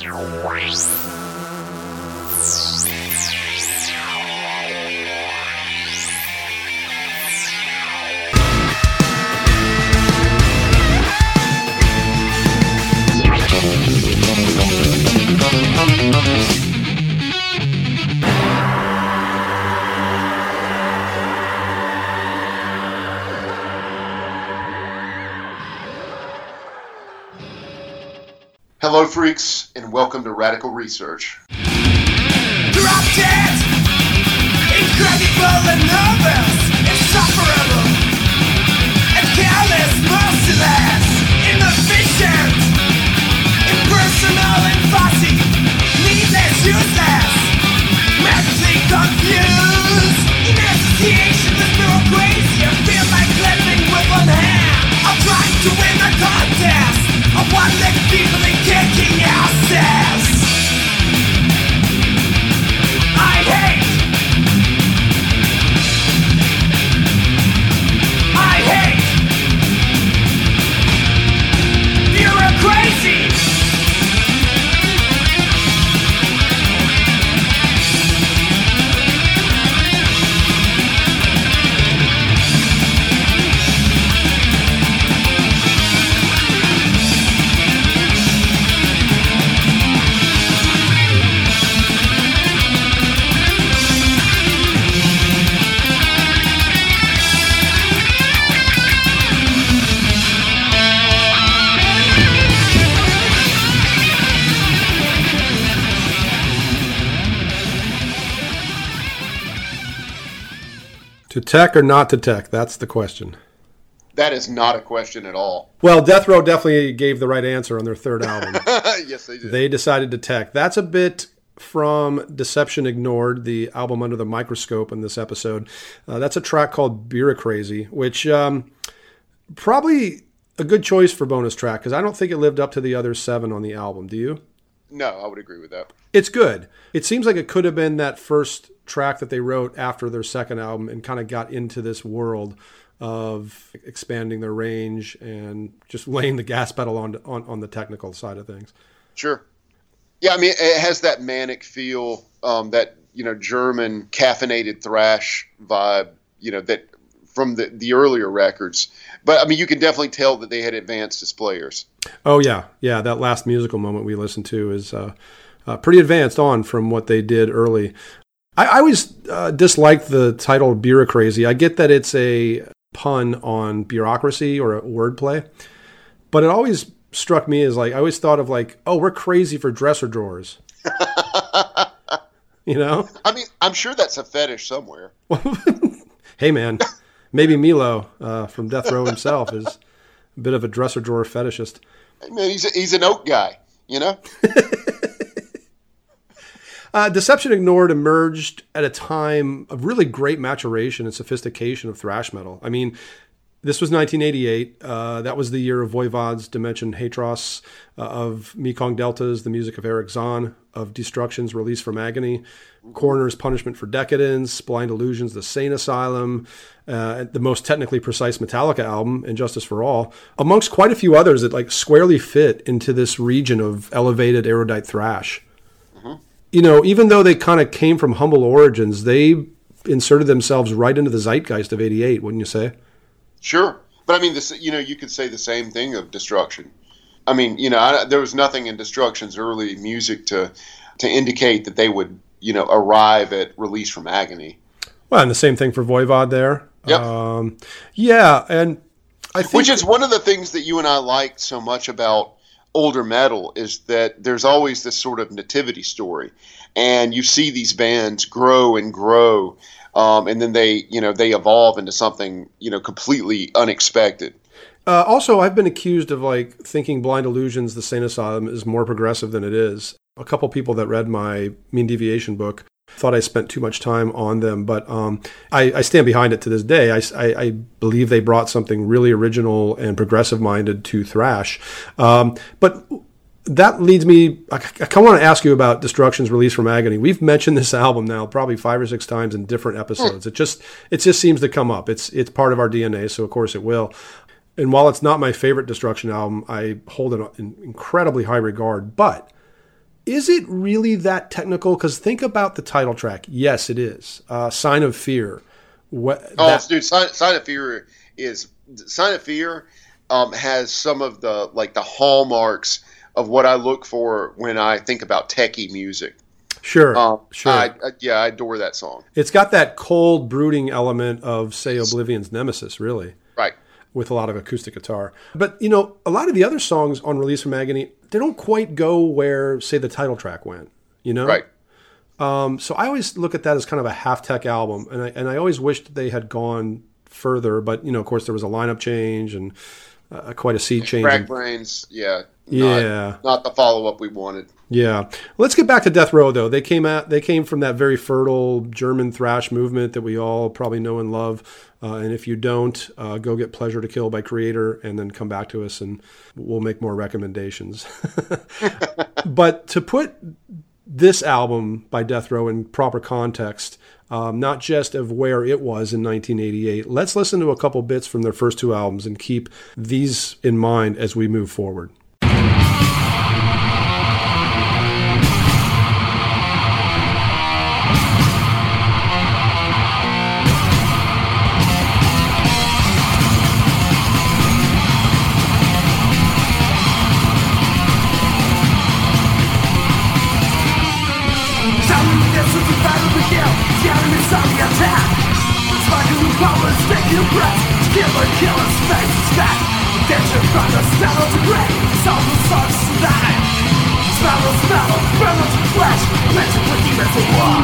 Your Hello, freaks, and welcome to Radical Research. Drop dead, incredible and nervous, insufferable, and careless, merciless, inefficient, impersonal and fussy, needless, useless, mentally confused, with bureaucracy, I feel like living with one hand. I'm trying to win the contest. I want to people and kicking asses. Tech or not to tech? That's the question. That is not a question at all. Well, Death Row definitely gave the right answer on their third album. yes, they did. they decided to tech. That's a bit from Deception Ignored, the album under the microscope in this episode. Uh, that's a track called Bureaucrazy, which um, probably a good choice for bonus track because I don't think it lived up to the other seven on the album. Do you? No, I would agree with that. It's good. It seems like it could have been that first track that they wrote after their second album and kind of got into this world of expanding their range and just laying the gas pedal on on, on the technical side of things. Sure. Yeah, I mean, it has that manic feel, um, that you know, German caffeinated thrash vibe, you know, that from the the earlier records. But I mean, you can definitely tell that they had advanced as players. Oh yeah, yeah. That last musical moment we listened to is uh, uh, pretty advanced on from what they did early. I, I always uh, disliked the title "Bureaucrazy." I get that it's a pun on bureaucracy or a wordplay, but it always struck me as like I always thought of like, oh, we're crazy for dresser drawers. you know? I mean, I'm sure that's a fetish somewhere. hey man, maybe Milo uh, from Death Row himself is a bit of a dresser drawer fetishist. I mean, he's a, he's an oak guy, you know. Uh, Deception Ignored emerged at a time of really great maturation and sophistication of thrash metal. I mean, this was 1988. Uh, that was the year of Voivod's Dimension Hatröss, uh, of Mekong Deltas, the music of Erich Zann, of Destruction's Release from Agony, Coroner's Punishment for Decadence, Blind Illusions, The Sane Asylum, uh, the most technically precise Metallica album, And Justice for All, amongst quite a few others that like squarely fit into this region of elevated erudite thrash you know, even though they kind of came from humble origins, they inserted themselves right into the zeitgeist of '88, wouldn't you say? Sure, but I mean, this you know, you could say the same thing of Destruction. I mean, you know, I, there was nothing in Destruction's early music to to indicate that they would, you know, arrive at release from agony. Well, and the same thing for Voivod there. Yep. Um, yeah, and I think Which is one of the things that you and I like so much about older metal is that there's always this sort of nativity story, and you see these bands grow and grow, um, and then they you know they evolve into something you know completely unexpected. Uh, also, I've been accused of like thinking Blind Illusions, the Sane Asylum, is more progressive than it is. A couple people that read my Mean Deviation book thought I spent too much time on them, but um, I, I, stand behind it to this day. I, I, I, believe they brought something really original and progressive minded to thrash. Um, but that leads me. I, I kind of want to ask you about Destruction's release from Agony. We've mentioned this album now probably five or six times in different episodes. It just it just seems to come up. It's it's part of our DNA, so of course it will. And while it's not my favorite Destruction album, I hold it in incredibly high regard. But is it really that technical? Because think about the title track. Yes, it is. Uh, Sign of Fear. What, Oh, that- dude, Sign, Sign of Fear is Sign of Fear um, has some of the like the hallmarks of what I look for when I think about techie music. sure, Um, sure. I, I, yeah, I adore that song. it's got that cold, brooding element of, say, Obliveon's Nemesis, really. Right. with a lot of acoustic guitar. But you know, a lot of the other songs on Release from Agony, they don't quite go where, say, the title track went. You know, Right. Um, so I always look at that as kind of a half tech album, and I and I always wished they had gone further. But you know, of course, there was a lineup change and uh, quite a sea change. Crack Brains, yeah. Yeah. Not, not the follow up we wanted. Yeah. Let's get back to Death Row though. They came out they came from that very fertile German thrash movement that we all probably know and love. Uh, and if you don't, uh, go get Pleasure to Kill by Kreator and then come back to us and we'll make more recommendations. but to put this album by Death Row in proper context, um, not just of where it was in 1988, let's listen to a couple bits from their first two albums and keep these in mind as we move forward. Taking breath Killer, killer's face is back Danger from the smell of the grave. The starts to die. Smell the smell of burn of flesh. Legend with demons of war.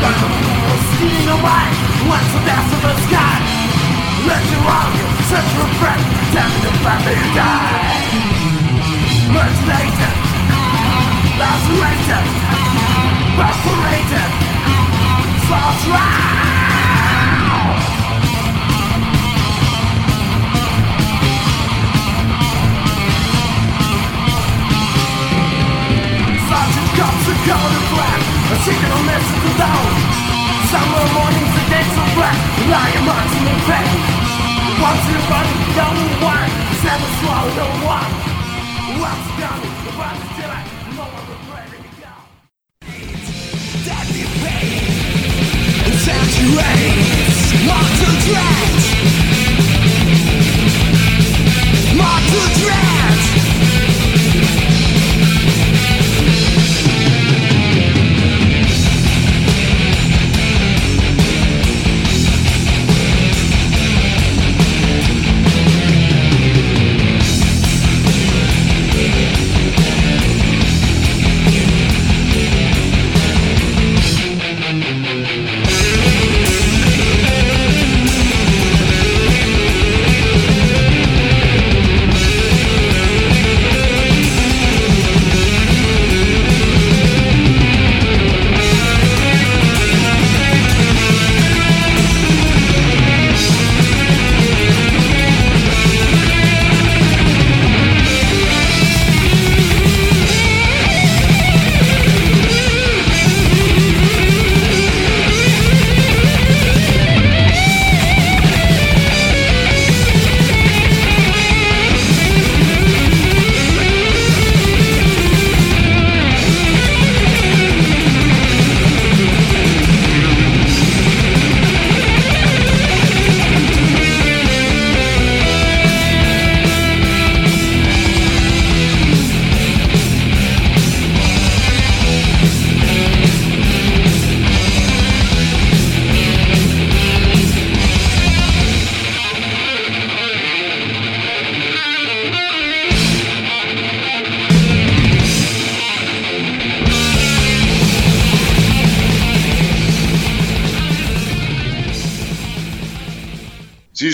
Gun of people stealing away Went to death of the sky. Let you wrong, search for breath. Damn the family you die. Mutilated Lacerated Perforated. False In black A signal message to down Summer mornings the days of black Lying marks in the pain Once body, down the wine Seven the one Once done, the body's still like No one will ready to go. Deadly pain. Saturates Mortal dread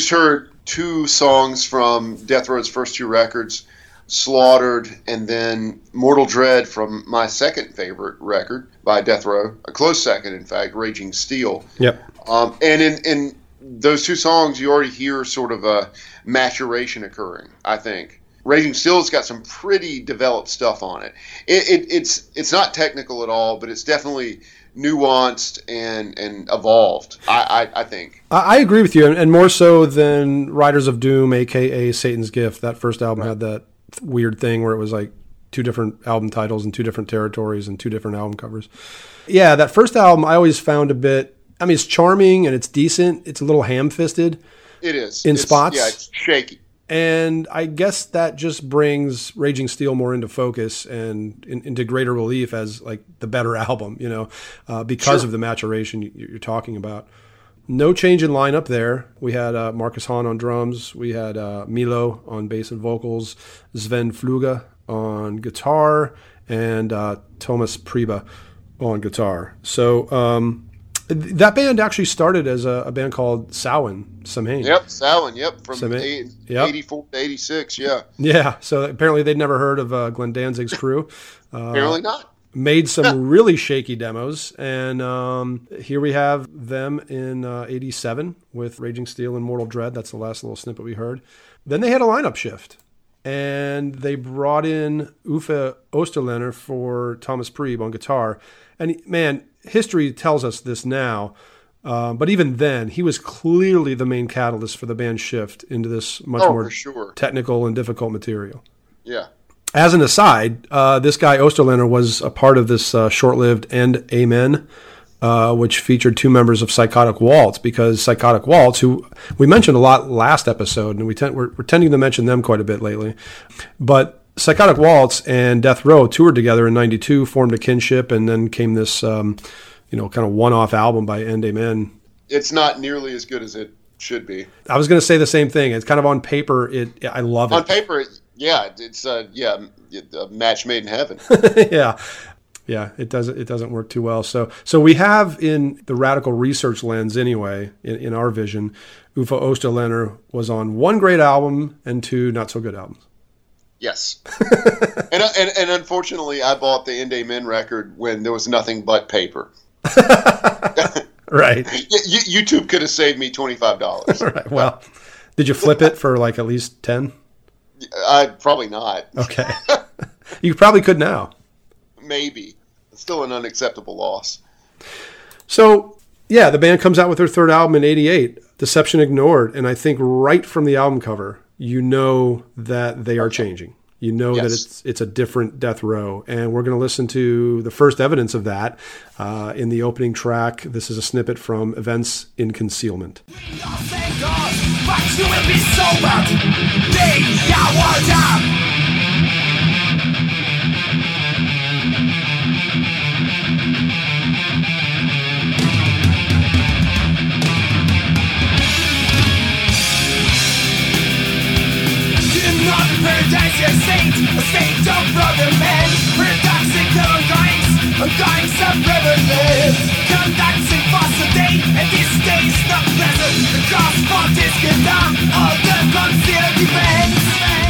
just heard two songs from Death Row's first two records, Slaughtered, and then Mortal Dread from my second favorite record by Death Row, a close second, in fact, Raging Steel. Yep. Um, and in, in those two songs, you already hear sort of a maturation occurring. I think Raging Steel's got some pretty developed stuff on it. it, it it's it's not technical at all, but it's definitely nuanced and and evolved. I I, I think. I I agree with you, and- and more so than Riders of Doom, aka Satan's Gift. That first album had that weird thing where it was like two different album titles and two different territories and two different album covers. Yeah, that first album I always found a bit. I mean, it's charming and it's decent. It's a little ham-fisted, It is In It's- spots? Yeah, it's shaky. And I guess that just brings Raging Steel more into focus and in, into greater relief as like the better album, you know, uh, because Sure. of the maturation you, you're talking about. No change in lineup there. We had uh, Marcus Hahn on drums. We had uh, Milo on bass and vocals, Sven Fluge on guitar, and uh, Thomas Priebe on guitar. So um, that band actually started as a, a band called Samhain. Samhain. Yep, Samhain. Yep, from Samhain. eight, Yep. 84 to 86. Yeah, Yeah. So apparently they'd never heard of uh, Glenn Danzig's crew. Uh, apparently not. made some really shaky demos, and um, here we have them in uh, '87 with Raging Steel and Mortal Dread. That's the last little snippet we heard. Then they had a lineup shift, and they brought in Uffe Osterländer for Thomas Priebe on guitar. And man, history tells us this now. Uh, but even then, he was clearly the main catalyst for the band shift into this much Oh, more sure. technical and difficult material. Yeah. As an aside, uh, this guy Osterlander was a part of this uh, short-lived "End Amen," uh, which featured two members of Psychotic Waltz. Because Psychotic Waltz, who we mentioned a lot last episode, and we tend, we're, we're tending to mention them quite a bit lately, but Psychotic Waltz and Death Row toured together in '92, formed a kinship, and then came this, um, you know, kind of one-off album by End Amen. It's not nearly as good as it should be. I was going to say the same thing. It's kind of on paper, it I love On it. On paper, yeah, it's uh, yeah, a match made in heaven. yeah yeah it doesn't it doesn't work too well so so we have in the radical research lens anyway in, in our vision ufa osterlander was on one great album and two not so good albums Yes. and, uh, and and unfortunately, I bought the End Men record when there was nothing but paper. right Y- y- YouTube could have saved me twenty five dollars. right well did you flip it for like at least 10 I probably not. okay you probably could now Maybe. It's still an unacceptable loss. So, yeah, the band comes out with their third album in 88, Deception Ignored. And I think right from the album cover, you know that they are changing. You know that it's it's a different Death Row. And we're going to listen to the first evidence of that uh, in the opening track. This is a snippet from Events in Concealment. Saint, a state of brother men. Paradoxical ongoings, ongoings of privilege. Conducting foster day, and this day is not pleasant. The cost for this down, all the concealed events.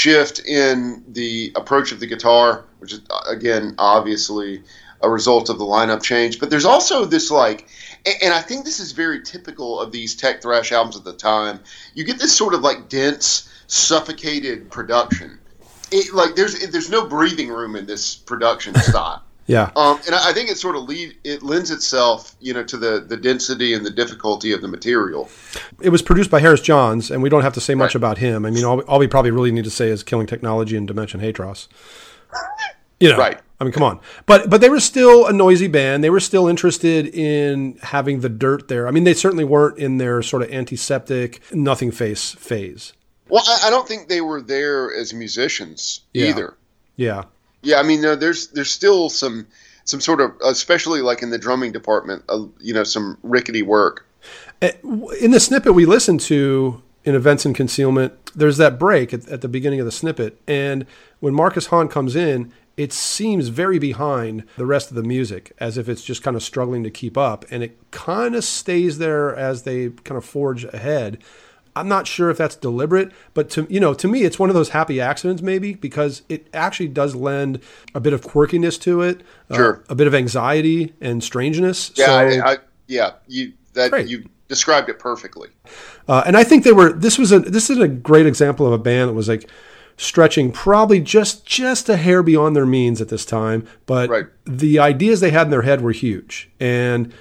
Shift in the approach of the guitar, which is uh, again obviously a result of the lineup change. But there's also this like, and I think this is very typical of these tech thrash albums at the time. You get this sort of like dense, suffocated production, it, like there's there's no breathing room in this production style. Yeah. Um, and I I think it sort of lead, it lends itself, you know, to the, the density and the difficulty of the material. It was produced by Harris Johns, and we don't have to say much Right. about him. I mean, all, all we probably really need to say is Killing Technology and Dimension Hatröss. You know, Right. I mean, come on. But but they were still a noisy band. They were still interested in having the dirt there. I mean, they certainly weren't in their sort of antiseptic, nothing face phase. Well, I, I don't think they were there as musicians Yeah. either. Yeah. Yeah, I mean, there's there's still some some sort of, especially like in the drumming department, uh, you know, some rickety work. in the snippet we listened to in events and concealment there's that break at, at the beginning of the snippet and when marcus hahn comes in it seems very behind the rest of the music as if it's just kind of struggling to keep up and it kind of stays there as they kind of forge ahead i'm not sure if that's deliberate but to you know to me it's one of those happy accidents maybe because it actually does lend a bit of quirkiness to it uh, a bit of anxiety and strangeness Yeah, so, I, I, yeah, you that Great. you described it perfectly. Uh, and I think they were. This was a. This is a great example of a band that was like stretching probably just just a hair beyond their means at this time. But Right. the ideas they had in their head were huge, and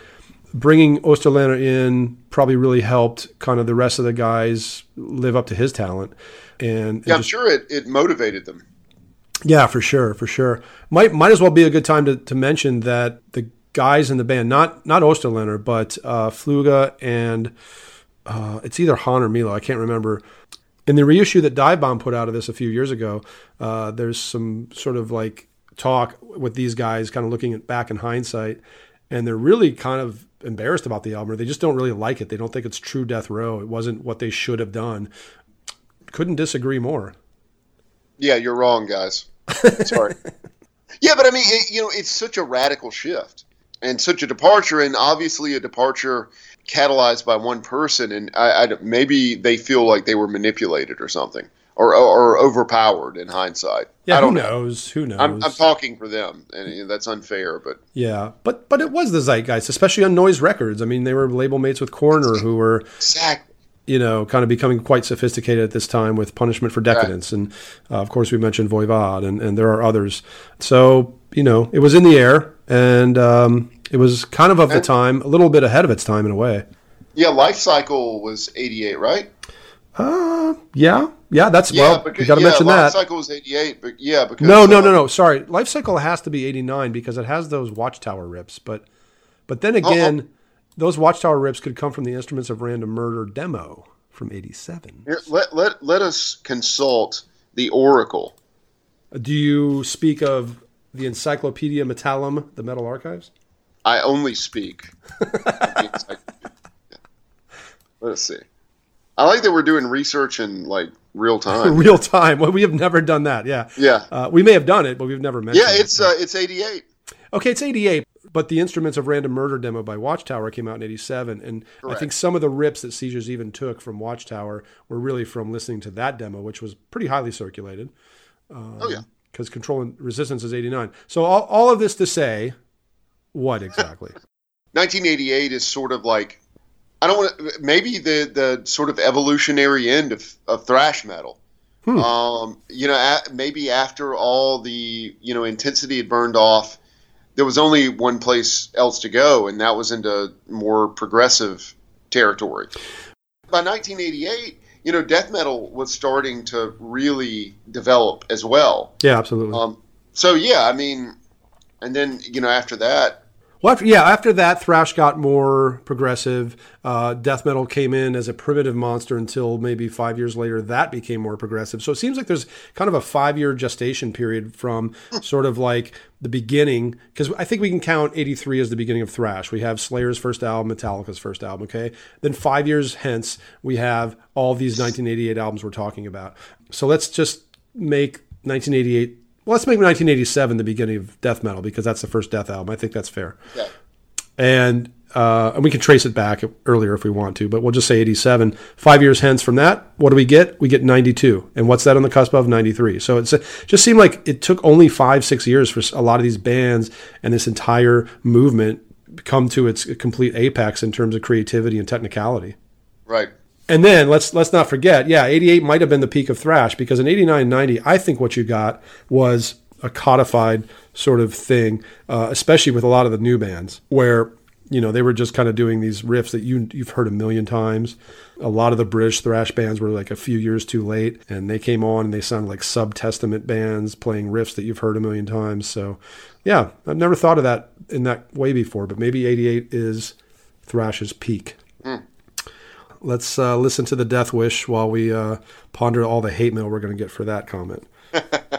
bringing Osterlander in probably really helped kind of the rest of the guys live up to his talent. And, and Yeah, I'm just- sure it, it motivated them. yeah, for sure, for sure. Might might as well be a good time to, to mention that the guys in the band, not not Osterlander, but uh, Fluga and uh, it's either Han or Milo, I can't remember. In the reissue that Dive Bomb put out of this a few years ago, uh, there's some sort of like talk with these guys, kind of looking at back in hindsight, and they're really kind of embarrassed about the album, or they just don't really like it. They don't think it's true Death Row. It wasn't what they should have done. Couldn't disagree more. Yeah, you're wrong, guys. Sorry. yeah, but I mean, it, you know, it's such a radical shift and such a departure, and obviously a departure catalyzed by one person, and I, I, maybe they feel like they were manipulated or something, or or, overpowered in hindsight. Yeah, I don't who know. knows? Who knows? I'm, I'm talking for them, and you know, that's unfair, but Yeah, but but it was the zeitgeist, especially on Noise Records. I mean, they were label mates with Coroner, who were exactly. you know kind of becoming quite sophisticated at this time with Punishment for Decadence, and uh, of course we mentioned Voivod, and and there are others. So you know, it was in the air, and um, it was kind of of the time, a little bit ahead of its time in a way. Yeah, life cycle was 88, right? Uh, yeah, yeah, that's Yeah, well, because we got to yeah, mention life that. cycle 88, but yeah, because No, no, uh, no, no. Sorry, Life Cycle has to be eighty nine because it has those Watchtower rips. But but then again, those Watchtower rips could come from the Instruments of Random Murder demo from eighty seven. Here, let let let us consult the Oracle. Do you speak of the Encyclopedia Metallum, the Metal Archives? I only speak. of the encyclopedia. Let's see. I like that we're doing research and like real time. Real time. Well, we have never done that. Yeah. Yeah. Uh, we may have done it, but we've never mentioned Yeah, it. it's uh, it's 88. Okay, it's 88, but the Instruments of Random Murder demo by Watchtower came out in 87. And I think some of the rips that Sieges Even took from Watchtower were really from listening to that demo, which was pretty highly circulated oh yeah. because Control and Resistance is 89. So all, all of this to say, what exactly? 1988 is sort of like I don't want maybe the the sort of evolutionary end of, of thrash metal. Um, you know, a, maybe after all the you know intensity had burned off, there was only one place else to go, and that was into more progressive territory. By 1988, you know, death metal was starting to really develop as well. yeah, absolutely. Um, so yeah, I mean, and then you know after that, Well, after, yeah, after that, thrash got more progressive. Uh, death metal came in as a primitive monster until maybe five years later that became more progressive. So it seems like there's kind of a five year gestation period from sort of like the beginning, because I think we can count 83 as the beginning of thrash. We have Slayer's first album, Metallica's first album, okay? Then five years hence, we have all these 1988 albums we're talking about. So let's just make 1988. Well, let's make 1987 the beginning of death metal because that's the first death album. I think that's fair yeah, and uh, and we can trace it back earlier if we want to, but we'll just say 87. Five years hence from that, what do we get? We get 92. And what's that on the cusp of? 93. So it's, it just seemed like it took only five, six years for a lot of these bands and this entire movement come to its complete apex in terms of creativity and technicality. right. And then let's let's not forget, yeah, 88 might have been the peak of thrash because in 89 90, I think what you got was a codified sort of thing, uh, especially with a lot of the new bands where you know they were just kind of doing these riffs that you you've heard a million times. A lot of the British thrash bands were like a few years too late, and they came on and they sounded like Sub Testament bands playing riffs that you've heard a million times. So, yeah, I've never thought of that in that way before, but maybe 88 is thrash's peak. Let's uh, listen to the Death Wish while we uh, ponder all the hate mail we're going to get for that comment.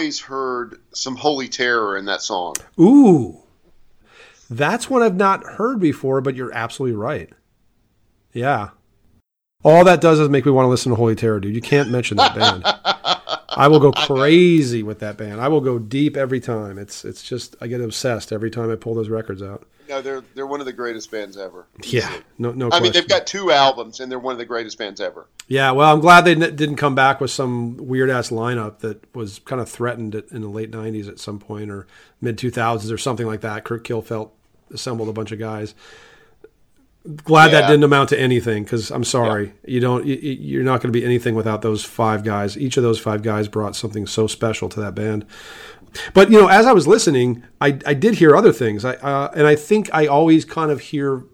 always heard some holy terror in that song. Ooh, that's one I've not heard before, but you're absolutely right. Yeah. All that does is make me want to listen to Holy Terror, dude. You can't mention that band. I will go crazy with that band. I will go deep every time. It's it's just I get obsessed every time I pull those records out. No, they're they're one of the greatest bands ever. Yeah, no no. I question. mean, they've got two albums, and they're one of the greatest bands ever. Yeah, well, I'm glad they n- didn't come back with some weird ass lineup that was kind of threatened in the late '90s at some point or mid 2000s or something like that. Kurt Kilfelt assembled a bunch of guys. Glad that didn't amount to anything because I'm sorry, you don't. You- you're not going to be anything without those five guys. Each of those five guys brought something so special to that band. But you know, as I was listening, I, I did hear other things. I uh, and I think I always kind of hear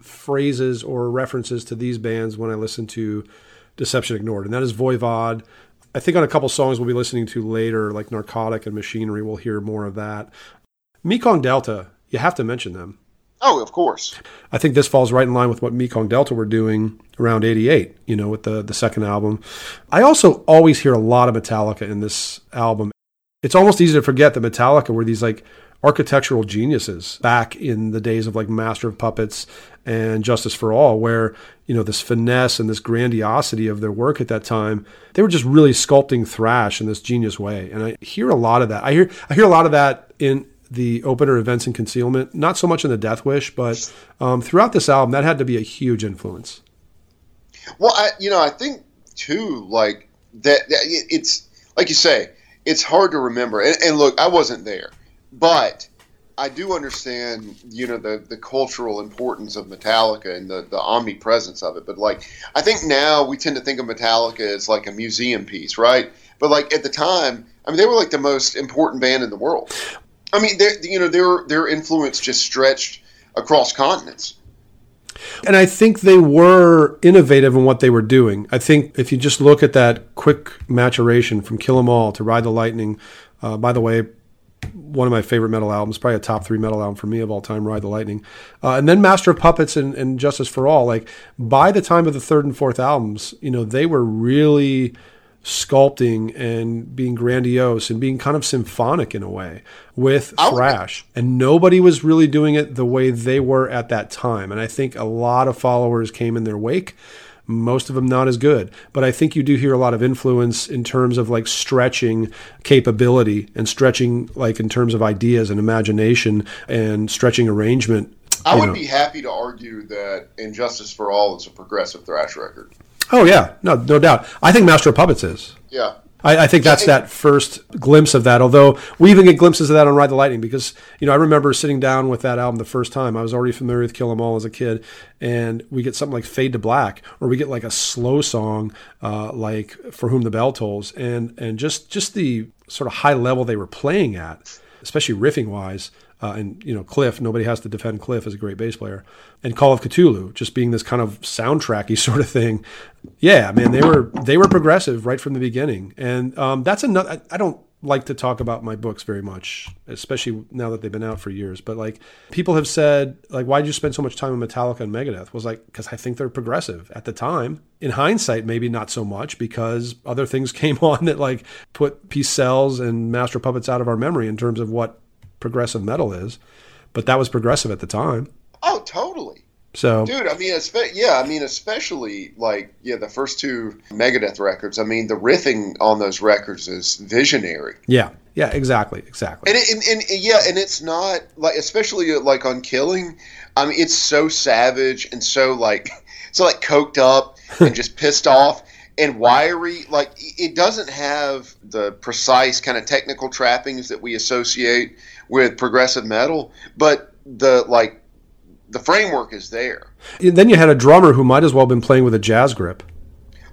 phrases or references to these bands when I listen to Deception Ignored, and that is Voivod. I think on a couple songs we'll be listening to later, like Narcotic and Machinery, we'll hear more of that. Mekong Delta, you have to mention them. Oh, of course. I think this falls right in line with what Mekong Delta were doing around 88, you know, with the, the second album. I also always hear a lot of Metallica in this album. It's almost easy to forget that Metallica were these like architectural geniuses back in the days of like Master of Puppets and Justice for All, where you know this finesse and this grandiosity of their work at that time, they were just really sculpting thrash in this genius way. And I hear a lot of that. I hear I hear a lot of that in the opener events and concealment. Not so much in the Death Wish, but um, throughout this album, that had to be a huge influence. Well, I, you know, I think too, like that, that it's like you say, it's hard to remember. And, and look, I wasn't there, but I do understand, you know, the the cultural importance of Metallica and the the omnipresence of it. But like, I think now we tend to think of Metallica as like a museum piece, right? But like at the time, I mean, they were like the most important band in the world. I mean, you know their their influence just stretched across continents. And I think they were innovative in what they were doing. I think if you just look at that quick maturation from Kill 'Em All to Ride the Lightning, uh, by the way, one of my favorite metal albums, probably a top three metal album for me of all time, Ride the Lightning. Uh, and then Master of Puppets and, and Justice for All. Like by the time of the third and fourth albums, you know, they were really sculpting and being grandiose and being kind of symphonic in a way with thrash. And nobody was really doing it the way they were at that time. And I think a lot of followers came in their wake. Most of them not as good, but I think you do hear a lot of influence in terms of like stretching capability and stretching like in terms of ideas and imagination and stretching arrangement. I would know. be happy to argue that And Justice for All is a progressive thrash record. Oh yeah, no, no doubt. I think Master of Puppets is. Yeah. I, I think that's that first glimpse of that. Although we even get glimpses of that on Ride the Lightning, because you know I remember sitting down with that album the first time. I was already familiar with Kill 'Em All as a kid, and we get something like Fade to Black, or we get like a slow song uh, like For Whom the Bell Tolls, and and just just the sort of high level they were playing at, especially riffing wise. Uh, and you know Cliff, nobody has to defend Cliff as a great bass player, and Call of Cthulhu just being this kind of soundtracky sort of thing. Yeah, man, they were they were progressive right from the beginning, and um, that's another. I, I don't like to talk about my books very much, especially now that they've been out for years. But like people have said, like, why did you spend so much time on Metallica and Megadeth? Was like because I think they're progressive at the time. In hindsight, maybe not so much because other things came on that like put Peace Sells and Master Puppets out of our memory in terms of what progressive metal is. But that was progressive at the time. Oh, totally. So Dude, I mean, espe- yeah, I mean, especially like yeah, the first two Megadeth records. I mean, the riffing on those records is visionary, yeah, yeah, exactly, exactly. and, it, and, and yeah, and it's not like especially uh, like on Killing. I mean, it's so savage and so like so like coked up and just pissed off and wiry. Like it doesn't have the precise kind of technical trappings that we associate with progressive metal, but the like the framework is there. then you had a drummer who might as well have been playing with a jazz grip.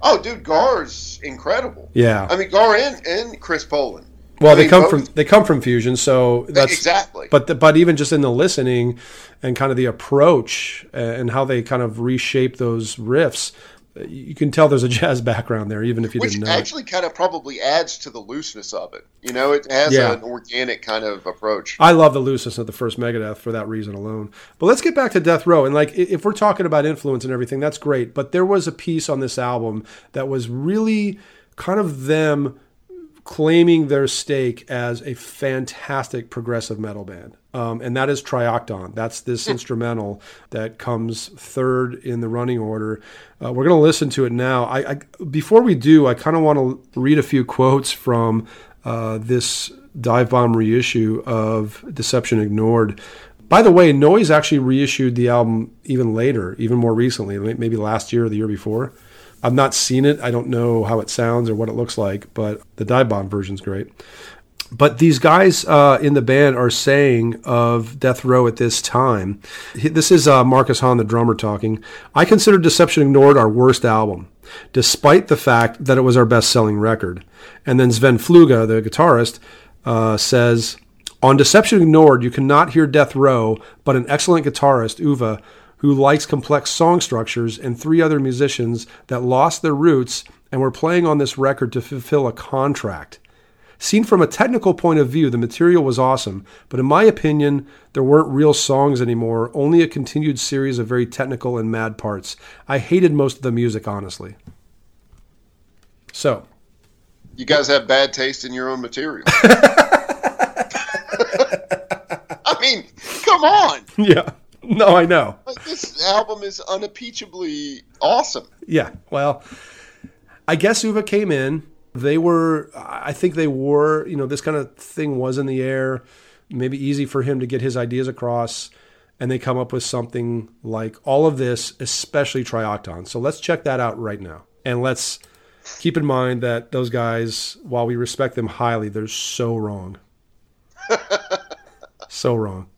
Oh, dude, Gar's incredible. Yeah. I mean, Gar and, and Chris Poland. Well, I they mean, come both- from they come from fusion, so that's exactly. But the, but even just in the listening and kind of the approach uh, and how they kind of reshape those riffs, you can tell there's a jazz background there, even if you which didn't know. it. actually kind of probably adds to the looseness of it. You know, it has Yeah. an organic kind of approach. I love the looseness of the first Megadeth for that reason alone. But let's get back to Death Row. And like, if we're talking about influence and everything, that's great. But there was a piece on this album that was really kind of them claiming their stake as a fantastic progressive metal band. Um, and that is Triocton. That's this instrumental that comes third in the running order. Uh, we're going to listen to it now. I, I before we do, I kind of want to read a few quotes from uh, this dive bomb reissue of Deception Ignored. By the way, Noise actually reissued the album even later, even more recently, maybe last year or the year before. I've not seen it. I don't know how it sounds or what it looks like, but the dive bomb version's great. But these guys uh, in the band are saying of Death Row at this time. This is uh, Marcus Hahn, the drummer, talking. I consider Deception Ignored our worst album, despite the fact that it was our best-selling record. And then Sven Fluga, the guitarist, uh, says, "On Deception Ignored, you cannot hear Death Row, but an excellent guitarist, Uva, who likes complex song structures, and three other musicians that lost their roots and were playing on this record to fulfill a contract." Seen from a technical point of view, the material was awesome, but in my opinion, there weren't real songs anymore, only a continued series of very technical and mad parts. I hated most of the music, honestly. So, You guys have bad taste in your own material. I mean, come on. Yeah. No, I know. Like, this album is unimpeachably awesome. Yeah. Well, I guess Uva came in. They were, I think they were, you know, this kind of thing was in the air. Maybe easy for him to get his ideas across. And they come up with something like all of this, especially Triocton. So let's check that out right now. And let's keep in mind that those guys, while we respect them highly, they're so wrong. so wrong.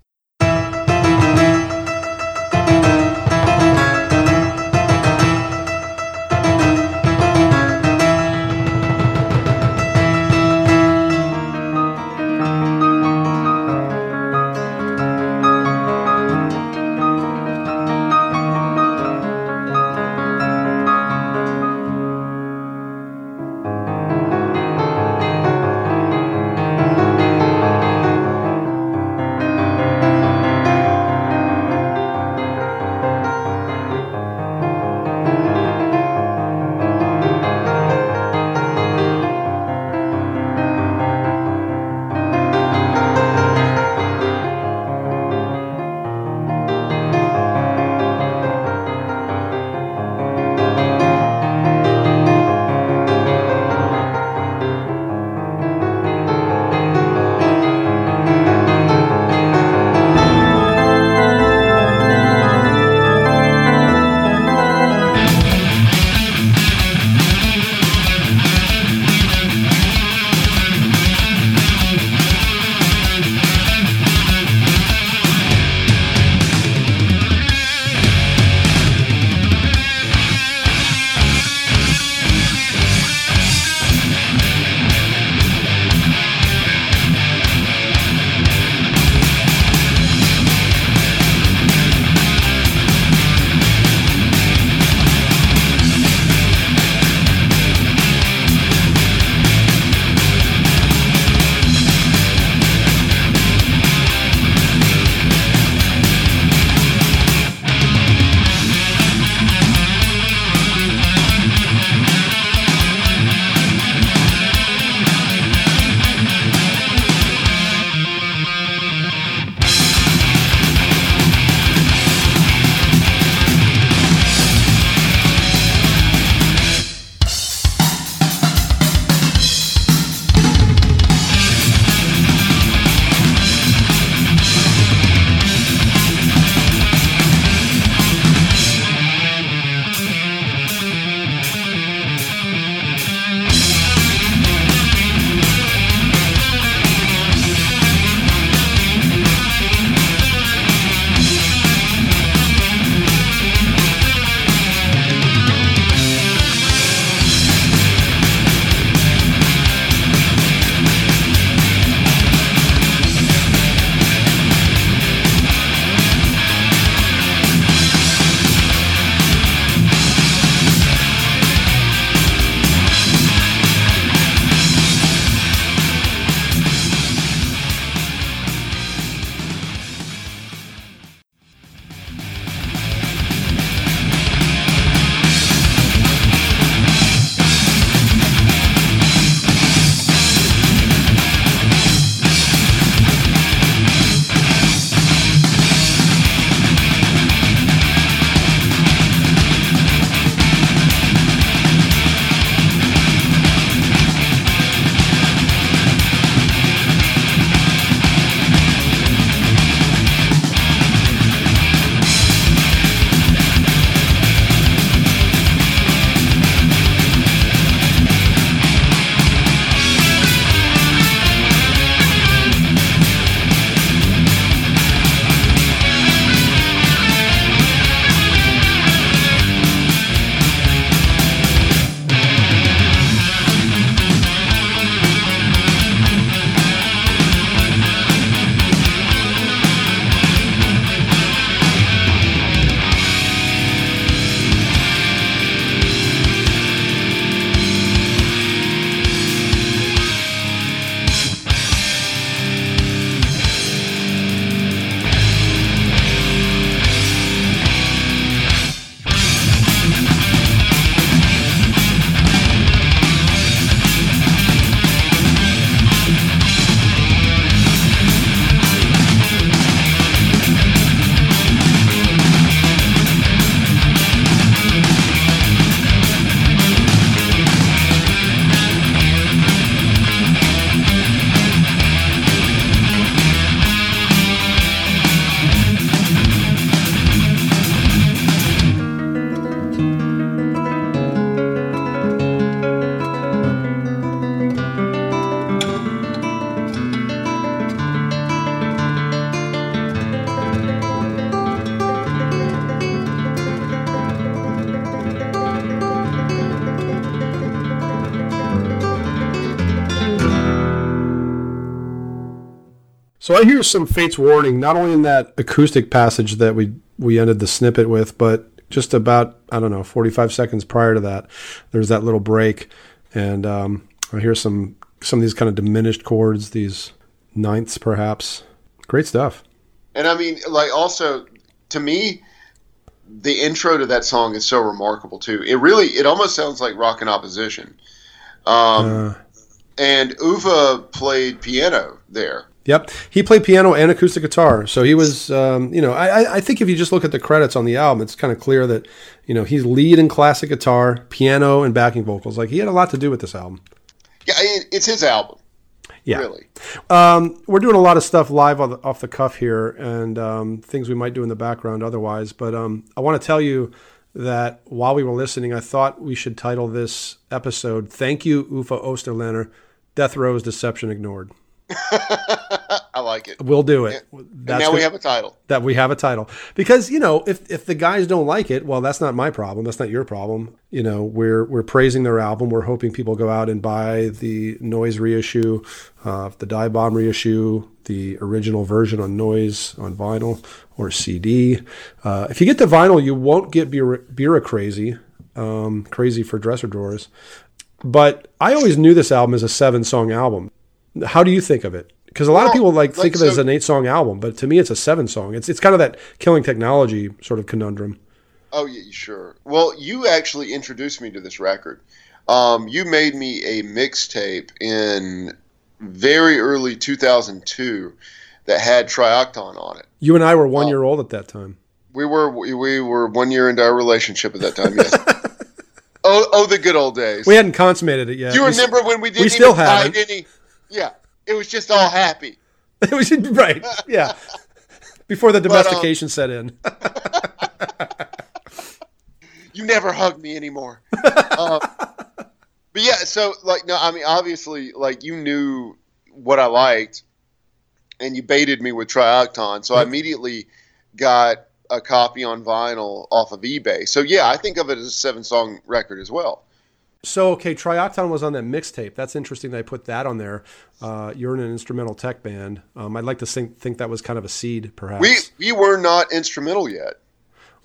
So I hear some Fates Warning, not only in that acoustic passage that we we ended the snippet with, but just about I don't know, 45 seconds prior to that, there's that little break, and um, I hear some some of these kind of diminished chords, these ninths perhaps. Great stuff. And I mean, like, also to me, the intro to that song is so remarkable too. It really, it almost sounds like rock in opposition. Um, Uh, and Uwe played piano there. Yep, he played piano and acoustic guitar. So he was, um, you know, I, I- think if you just look at the credits on the album, it's kind of clear that, you know, he's lead in classic guitar, piano, and backing vocals. Like he had a lot to do with this album. Yeah, it's his album, Yeah, really. um, we're doing a lot of stuff live the, off the cuff here, and um, things we might do in the background otherwise. But um, I want to tell you that while we were listening, I thought we should title this episode "Thank You, Uwe Osterlehner, Death Row's Deception Ignored." I like it. We'll do it. Now we gonna- have a title. that we have a title. Because you know if if the guys don't like it well that's not my problem. That's not your problem. You know we're we're praising their album. We're hoping people go out and buy the noise reissue uh, the die bomb reissue the original version on noise on vinyl or cd uh, if you get the vinyl you won't get beer crazy um, crazy for dresser drawers. But i always knew this album as a seven song album. How do you think of it because a lot of people like like, think of it as an eight song album, but to me it's a seven song. It's it's kind of that killing technology sort of conundrum. Oh yeah, sure. Well, you actually introduced me to this record. Um, you made me a mixtape in very early 2002 that had Triocton on it. You and I were one year old at that time. We were we, we were one year into our relationship at that time. Yes. oh, oh, the good old days. We hadn't consummated it yet. Do you We s- remember when we didn't still even haven't. hide any? Yeah, it was just all happy. we should right, yeah. Before the um, domestication set in. you never hug me anymore. um, but yeah, so like no, I mean obviously like you knew what I liked, and you baited me with Triocton, so I immediately got a copy on vinyl off of eBay. So yeah, I think of it as a seven song record as well. So okay, Triocton was on that mixtape. That's interesting. That I put that on there. Uh, you're in an instrumental tech band. Um, I'd like to think think that was kind of a seed, perhaps. We we were not instrumental yet.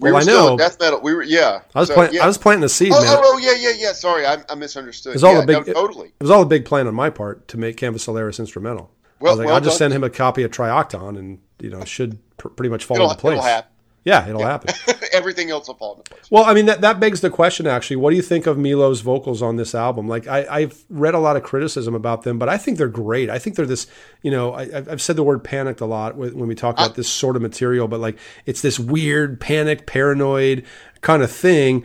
We Well, were I still know. death metal. We were yeah. I was So, plant, yeah. I was planting the seed, Oh, man. oh, oh, yeah, yeah, yeah. Sorry, I, I misunderstood. It was all yeah, a big, no, totally. It was all a big plan on my part to make Canvas Solaris instrumental. I Well- was like, well I'll just send him a copy of Triocton, and you know, should pr- pretty much fall into place. it'll happen. Yeah, it'll happen. Everything else will fall into place. Well, I mean that that begs the question. Actually, what do you think of Milo's vocals on this album? Like, I, I've read a lot of criticism about them, but I think they're great. I think they're this. You know, I, I've I've said the word panicked a lot when we talk about uh, this sort of material, but like, it's this weird, panicked, paranoid kind of thing.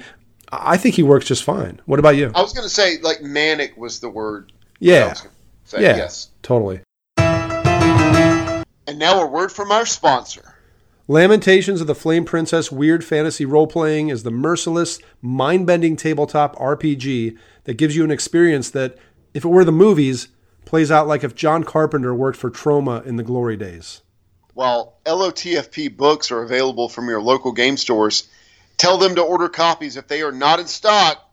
I I think he works just fine. What about you? I was going to say, like, manic was the word. Yeah, was gonna say, yeah, Yes. totally. And now a word from our sponsor. Lamentations of the Flame Princess Weird Fantasy Role Playing is the merciless, mind bending tabletop RPG that gives you an experience that, if it were the movies, plays out like if John Carpenter worked for Troma in the glory days. While LOTFP books are available from your local game stores, tell them to order copies if they are not in stock.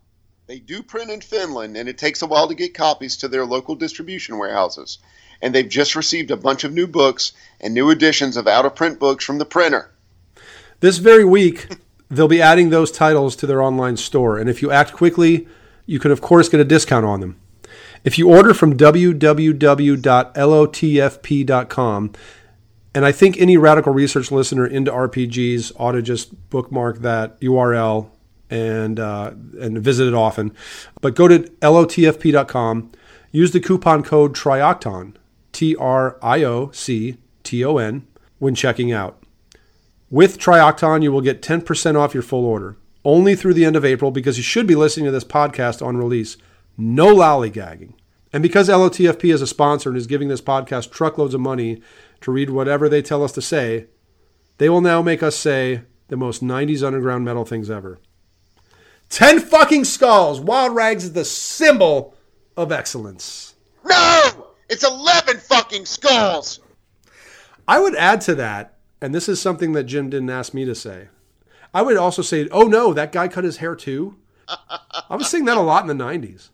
They do print in Finland, and it takes a while to get copies to their local distribution warehouses. And they've just received a bunch of new books and new editions of out of print books from the printer. This very week, they'll be adding those titles to their online store, and if you act quickly, you can, of course, get a discount on them. If you order from www.lotfp.com, and I think any radical research listener into RPGs ought to just bookmark that URL and uh, and visit it often. But go to lotfp.com, use the coupon code TRIOCTON, T R I O C T O N, when checking out. With Triocton, you will get 10% off your full order. Only through the end of April because you should be listening to this podcast on release. No lollygagging. And because LOTFP is a sponsor and is giving this podcast truckloads of money to read whatever they tell us to say, they will now make us say the most 90s underground metal things ever. 10 fucking skulls! Wild Rags is the symbol of excellence. No! It's 11 fucking skulls! I would add to that, and this is something that Jim didn't ask me to say. I would also say, oh no, that guy cut his hair too. I was saying that a lot in the 90s.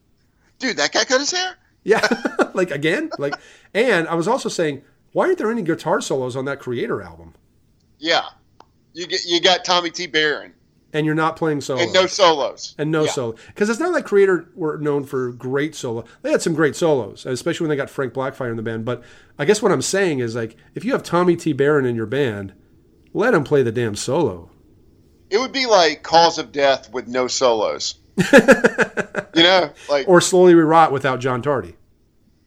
Dude, that guy cut his hair? Yeah, like again, like, and I was also saying Why aren't there any guitar solos on that Kreator album? Yeah, you get you got Tommy T. Baron And you're not playing solos. and no solos. And no Yeah. solo. Because it's not like Kreator were known for great solo. They had some great solos especially when they got frank blackfire in the band. But i guess what i'm saying is like if you have tommy t. Baron in your band let him play the damn solo. It would be like Cause of Death with no solos. you know, like or slowly we rot without john tardy.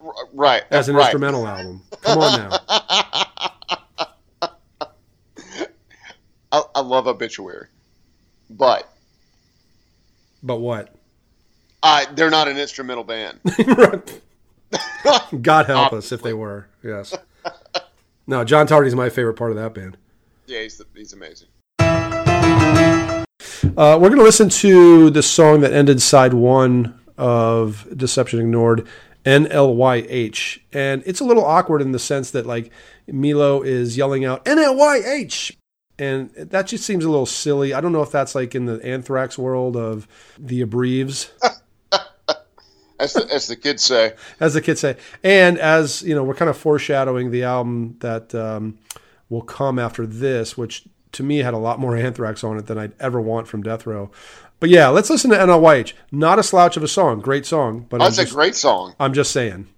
R- right as an right. instrumental album. Come on now. I, I love Obituary, but but what I they're not an instrumental band. god help us if they were yes no john tardy's my favorite part of that band yeah, he's, the, he's amazing. Uh, we're going to listen to the song that ended side one of Deception Ignored, NLYH. And it's a little awkward in the sense that, like, Milo is yelling out, NLYH! And that just seems a little silly. I don't know if that's like in the anthrax world of the abbreves, As the, as the kids say. as the kids say. And as, you know, we're kind of foreshadowing the album that um, will come after this, which to me had a lot more anthrax on it than I'd ever want from Death Row. But yeah, let's listen to NLYH. Not a slouch of a song. Great song. But That's a great song. I'm just saying.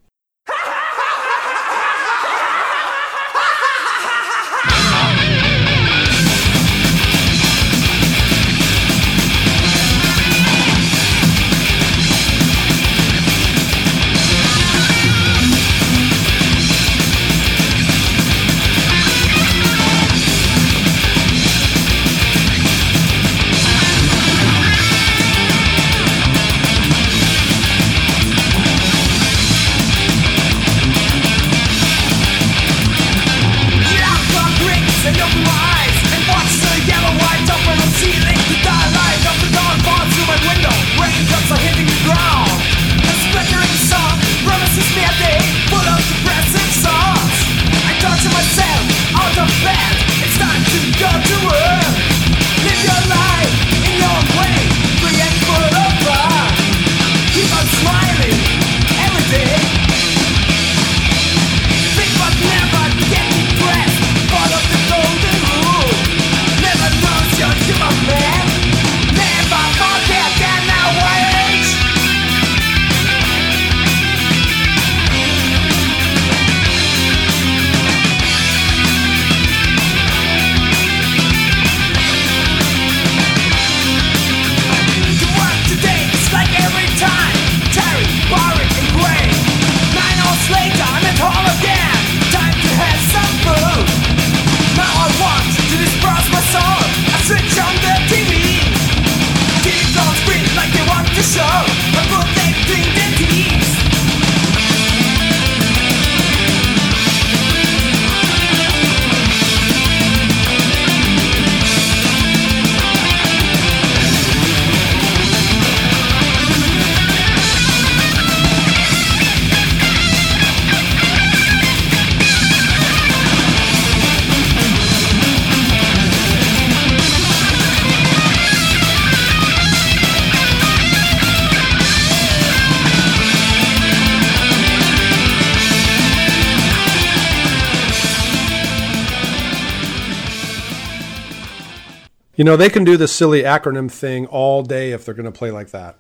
You know, they can do the silly acronym thing all day if they're going to play like that.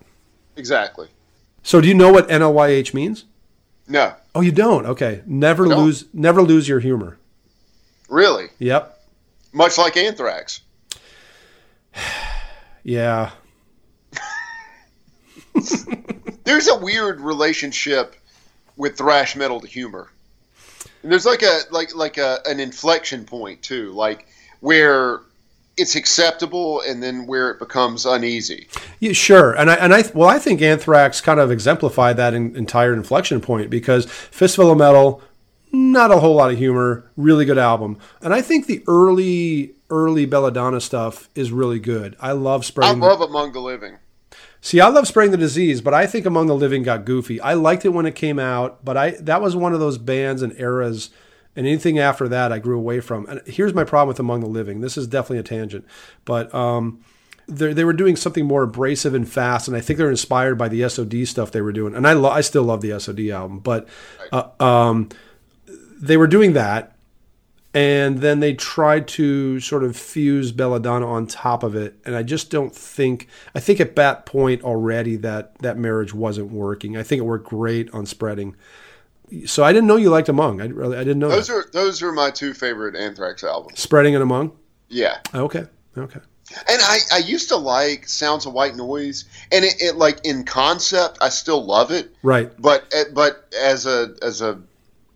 Exactly. So do you know what NLYH means? No, Oh, you don't? Okay. Never don't. lose never lose your humor. really. Yep. Much like Anthrax. Yeah. There's a weird relationship with thrash metal to humor. And there's like a like like a, an inflection point too, like where it's acceptable and then where it becomes uneasy. Yeah, sure, and I and I well, I think Anthrax kind of exemplified that in, entire inflection point because Fistful of Metal, not a whole lot of humor, really good album, and I think the early early Belladonna stuff is really good. I love spreading I spraying. the- love Among the Living. See, I love spraying the disease, but I think Among the Living got goofy. I liked it when it came out, but I that was one of those bands and eras. And anything after that, I grew away from. And here's my problem with Among the Living. This is definitely a tangent, but um, they they were doing something more abrasive and fast, and I think they're inspired by the SOD stuff they were doing. And I lo- I still love the SOD album, but uh, um, they were doing that, and then they tried to sort of fuse Belladonna on top of it, and I just don't think. I think at that point already that that marriage wasn't working. I think it worked great on spreading. So I didn't know you liked Among. I really I didn't know Those that. are those are my two favorite Anthrax albums. spreading and Among. Yeah. Okay, okay. And I, I used to like Sounds of White Noise, and it, it like in concept, I still love it. Right. But eh, but as a as a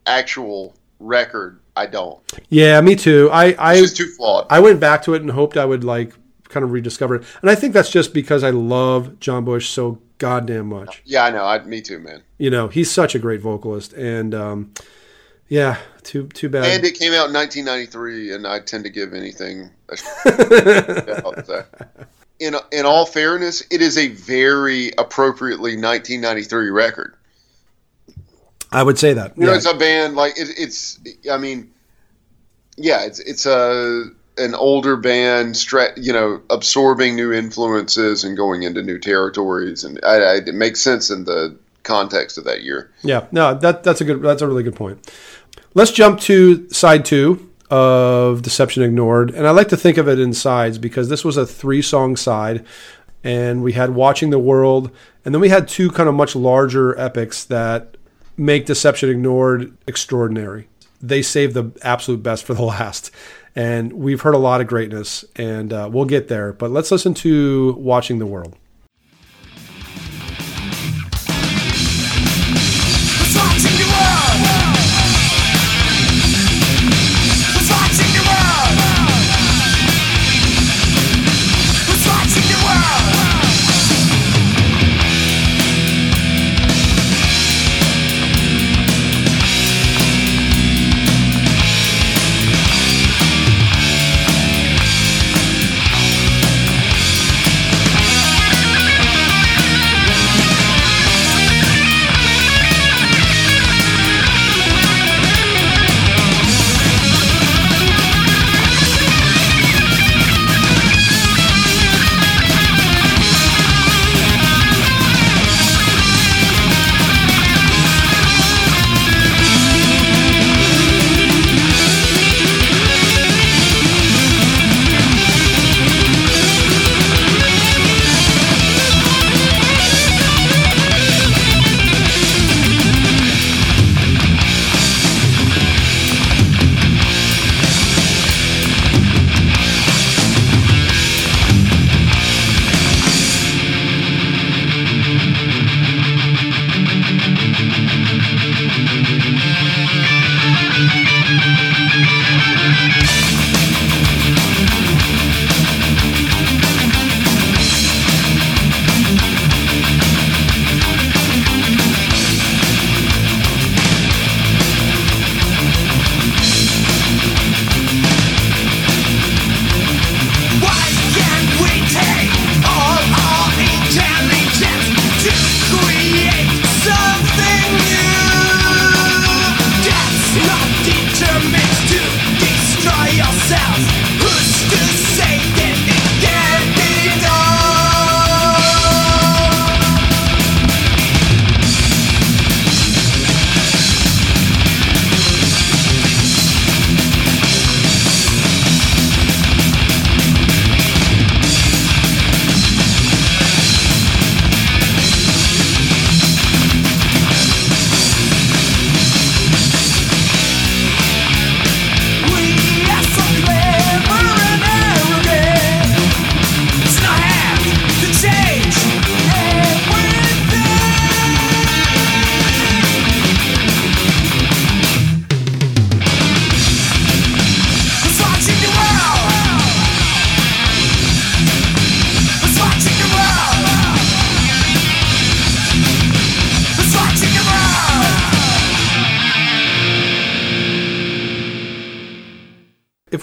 actual record, I don't. Yeah, me too. I I It's too flawed. I went back to it and hoped I would like kind of rediscover it. And I think that's just because I love John Bush so goddamn much. yeah, I know. I, me too, man. You know, he's such a great vocalist, and um, yeah, too too bad. And it came out in 1993, and I tend to give anything. A yeah, I'll say. in in all fairness, it is a very appropriately 1993 record. I would say that. You know, it's a band like it, it's. I mean, yeah, it's it's a an older band, you know, absorbing new influences and going into new territories, and I, I, it makes sense in the context of that year. Yeah, no, that that's a good that's a really good point. Let's jump to side two of Deception Ignored, and I like to think of it in sides because this was a three song side, and we had Watching the World, and then we had two kind of much larger epics that make Deception Ignored extraordinary. They save the absolute best for the last. And we've heard a lot of greatness, and uh, we'll get there. But let's listen to Watching the World.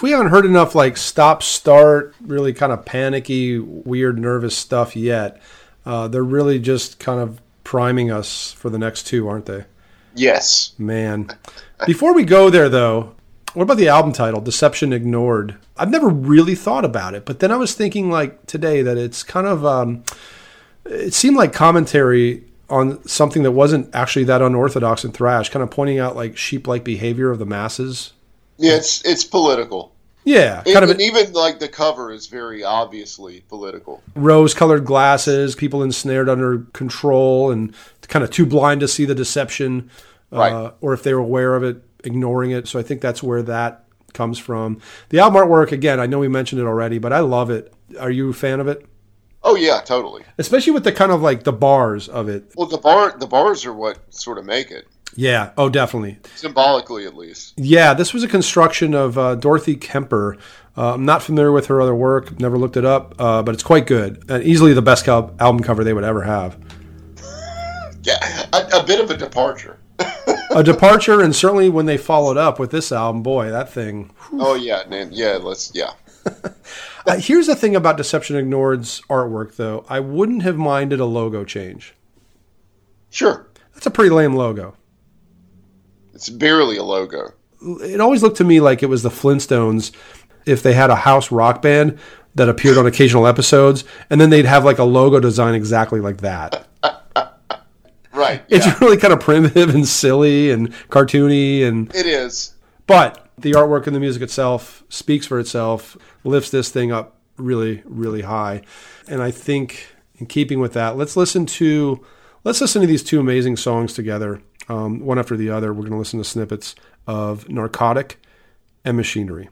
We haven't heard enough like stop start really kind of panicky weird nervous stuff yet uh, they're really just kind of priming us for the next two aren't they Yes. man before we go there though what about the album title deception ignored i've never really thought about it but then i was thinking like today that it's kind of um, it seemed like commentary on something that wasn't actually that unorthodox in thrash, kind of pointing out like sheep-like behavior of the masses. Yeah, it's it's political. Yeah, kind Even, of even like the cover is very obviously political. rose-colored glasses, people ensnared under control, and kind of too blind to see the deception, uh, or if they were aware of it, ignoring it. So I think that's where that comes from. The album artwork, again, I know we mentioned it already, but I love it. Are you a fan of it? Oh yeah, totally. Especially with the kind of like the bars of it. Well, the bar the bars are what sort of make it Yeah. Oh, definitely. symbolically, at least. Yeah, this was a construction of uh, Dorothy Kemper. Uh, I'm not familiar with her other work, never looked it up, uh, but it's quite good. And easily the best al- album cover they would ever have. Yeah, a, a bit of a departure. A departure, and certainly when they followed up with this album, boy, that thing. Oh yeah, man. Yeah, let's. Yeah, Uh, here's the thing about Deception Ignored's artwork, though. I wouldn't have minded a logo change. sure. That's a pretty lame logo. It's barely a logo. It always looked to me like it was the Flintstones if they had a house rock band that appeared on occasional episodes, and then they'd have like a logo design exactly like that. Right. It's really kind of primitive and silly and cartoony and it is. but the artwork and the music itself speaks for itself, lifts this thing up really, really high. And I think in keeping with that, let's listen to let's listen to these two amazing songs together, um, one after the other. We're going to listen to snippets of Narcotic and Machinery.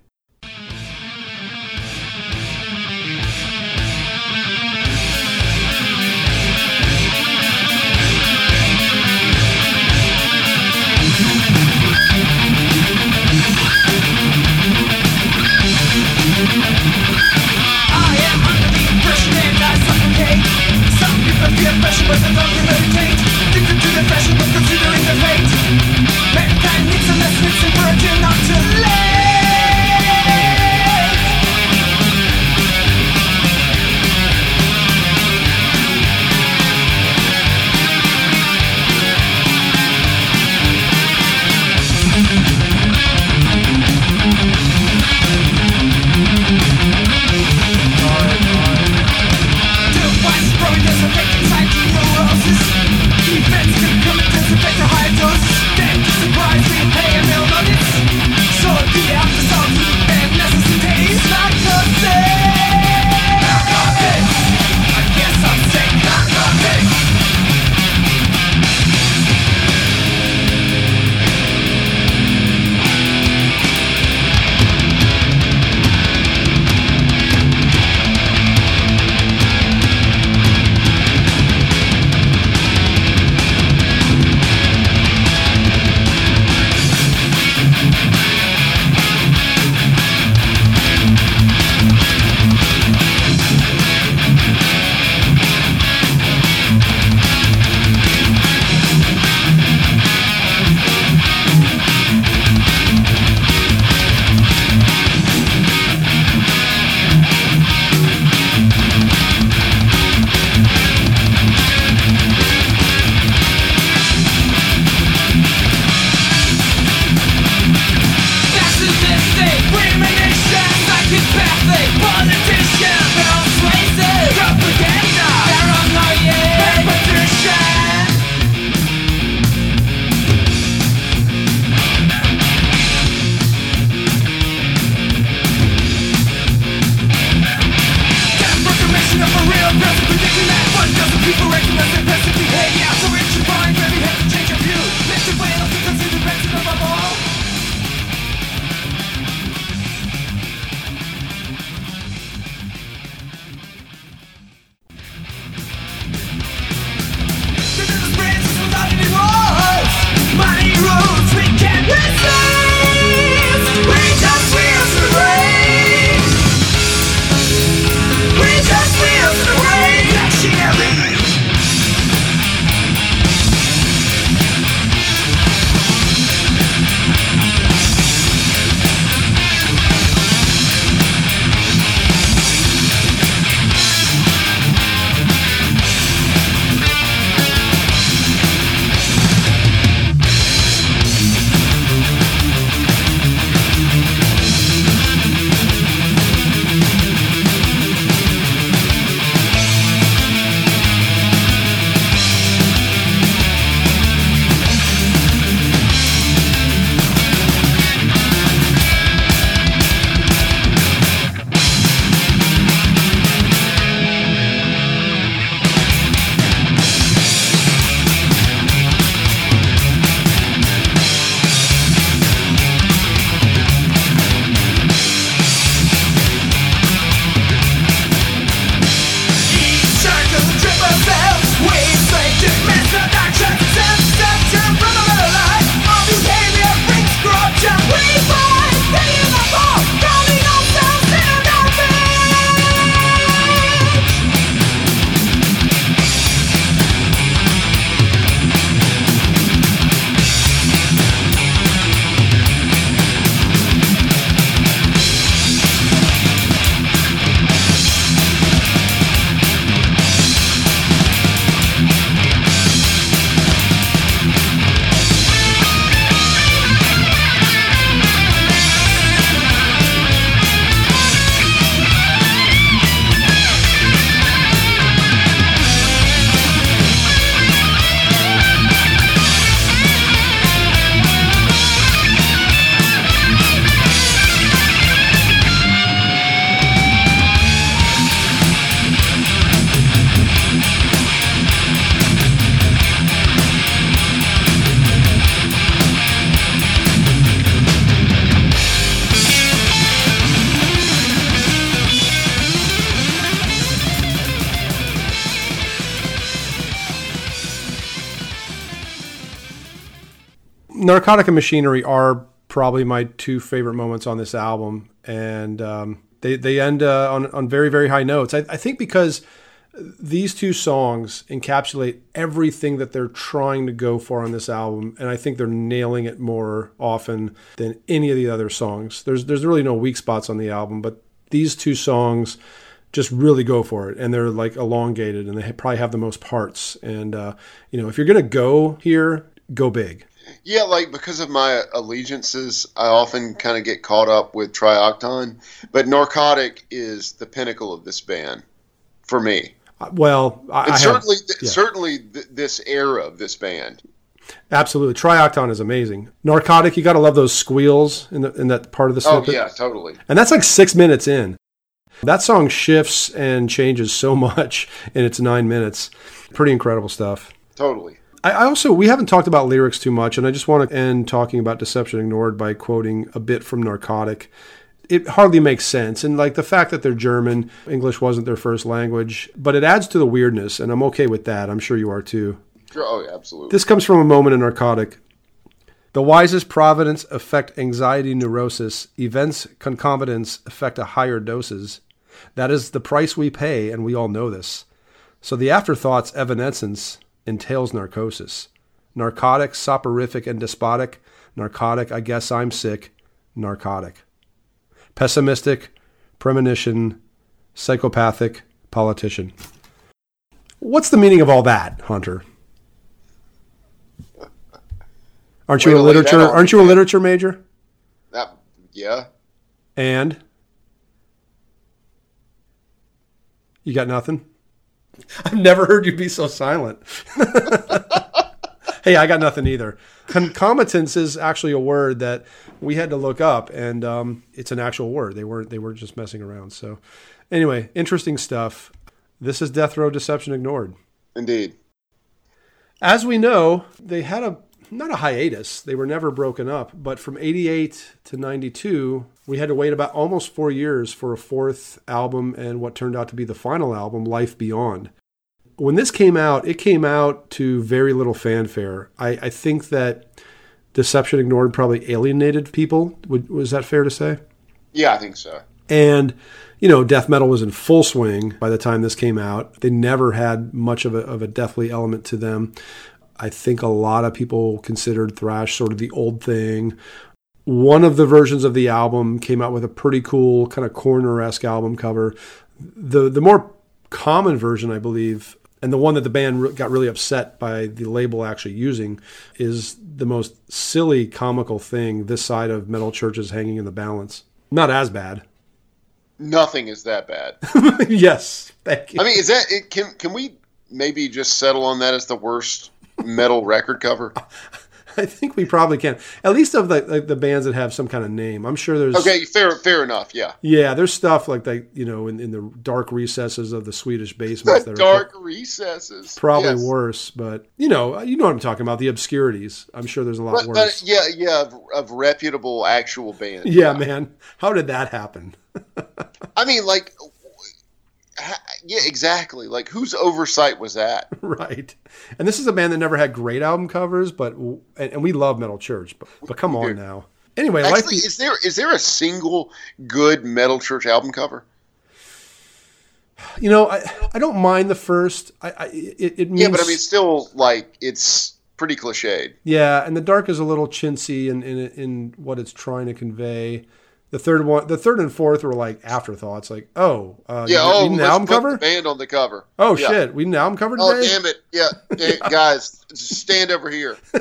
Narcotic and Machinery are probably my two favorite moments on this album, and um, they they end uh, on on very very high notes. I, I think because these two songs encapsulate everything that they're trying to go for on this album, and I think they're nailing it more often than any of the other songs. There's there's really no weak spots on the album, but these two songs just really go for it, and they're like elongated, and they probably have the most parts. And uh, you know, if you're gonna go here, go big. Yeah, like because of my allegiances, I often kind of get caught up with Triocton, but Narcotic is the pinnacle of this band for me. Uh, Well, I, I And have- certainly, yeah. certainly th- this era of this band. absolutely. Triocton is amazing. Narcotic, you got to love those squeals in the, in that part of the Oh yeah, totally. And that's like six minutes in. That song shifts and changes so much in its nine minutes. Pretty incredible stuff. Totally. I I also, we haven't talked about lyrics too much, and I just want to end talking about Deception Ignored by quoting a bit from Narcotic. It hardly makes sense. And like the fact that they're German, English wasn't their first language, but it adds to the weirdness, and I'm okay with that. I'm sure you are too. Oh, yeah, absolutely. This comes from a moment in Narcotic. The wisest providence affect anxiety neurosis. Events concomitants affect a higher doses. That is the price we pay, and we all know this. So the afterthoughts evanescence entails narcosis. Narcotic, soporific, and despotic. Narcotic, I guess I'm sick. Narcotic. Pessimistic, premonition, psychopathic, politician. What's the meaning of all that, Hunter? Aren't you Way a to lay that literature? Aren't you a literature major? That, yeah. And you got nothing. I've never heard you be so silent. hey, I got nothing either. Concomitance is actually a word that we had to look up, and um, it's an actual word. They weren't they weren't just messing around. So, anyway, interesting stuff. This is Death Row Deception Ignored. Indeed. As we know, they had a not a hiatus. They were never broken up, but from 88 to 92, we had to wait about almost 4 years for a fourth album and what turned out to be the final album, Life Beyond. When this came out, it came out to very little fanfare. I, I think that Deception Ignored probably alienated people. Would, was that fair to say? Yeah, I think so. And, you know, death metal was in full swing by the time this came out. They never had much of a, of a deathly element to them. I think a lot of people considered thrash sort of the old thing. One of the versions of the album came out with a pretty cool kind of Coroner esque album cover. The the more common version, I believe, and the one that the band got really upset by the label actually using, is the most silly comical thing this side of Metal Church's hanging in the balance. Not as bad. Nothing is that bad. yes, thank you. I mean, is that it? Can can we maybe just settle on that as the worst metal record cover? I think we probably can. At least of the like the bands that have some kind of name. I'm sure there's Okay, fair fair enough. Yeah. Yeah, there's stuff like that, you know, in, in the dark recesses of the Swedish basements The that dark are recesses. probably Yes. worse, but you know, you know what I'm talking about, the obscurities. I'm sure there's a lot But, worse. but yeah, yeah, of, of reputable actual bands. yeah, man. How did that happen? I mean, like, yeah, exactly. Like, whose oversight was that? right. And this is a band that never had great album covers, but and, and we love Metal Church, but, but come on now. Anyway, Life Actually, Be- is there is there a single good Metal Church album cover? you know, I I don't mind the first. I, I it, it means Yeah, but I mean, still, like, it's pretty cliched. Yeah, and the dark is a little chintzy in, in in what it's trying to convey. The third one, the third and fourth were like afterthoughts, like oh, uh, Yeah, you, oh, need an album cover? band on the cover. Oh Yeah. shit, we need an album cover today. Oh, damn it! Yeah, hey, guys, stand over here.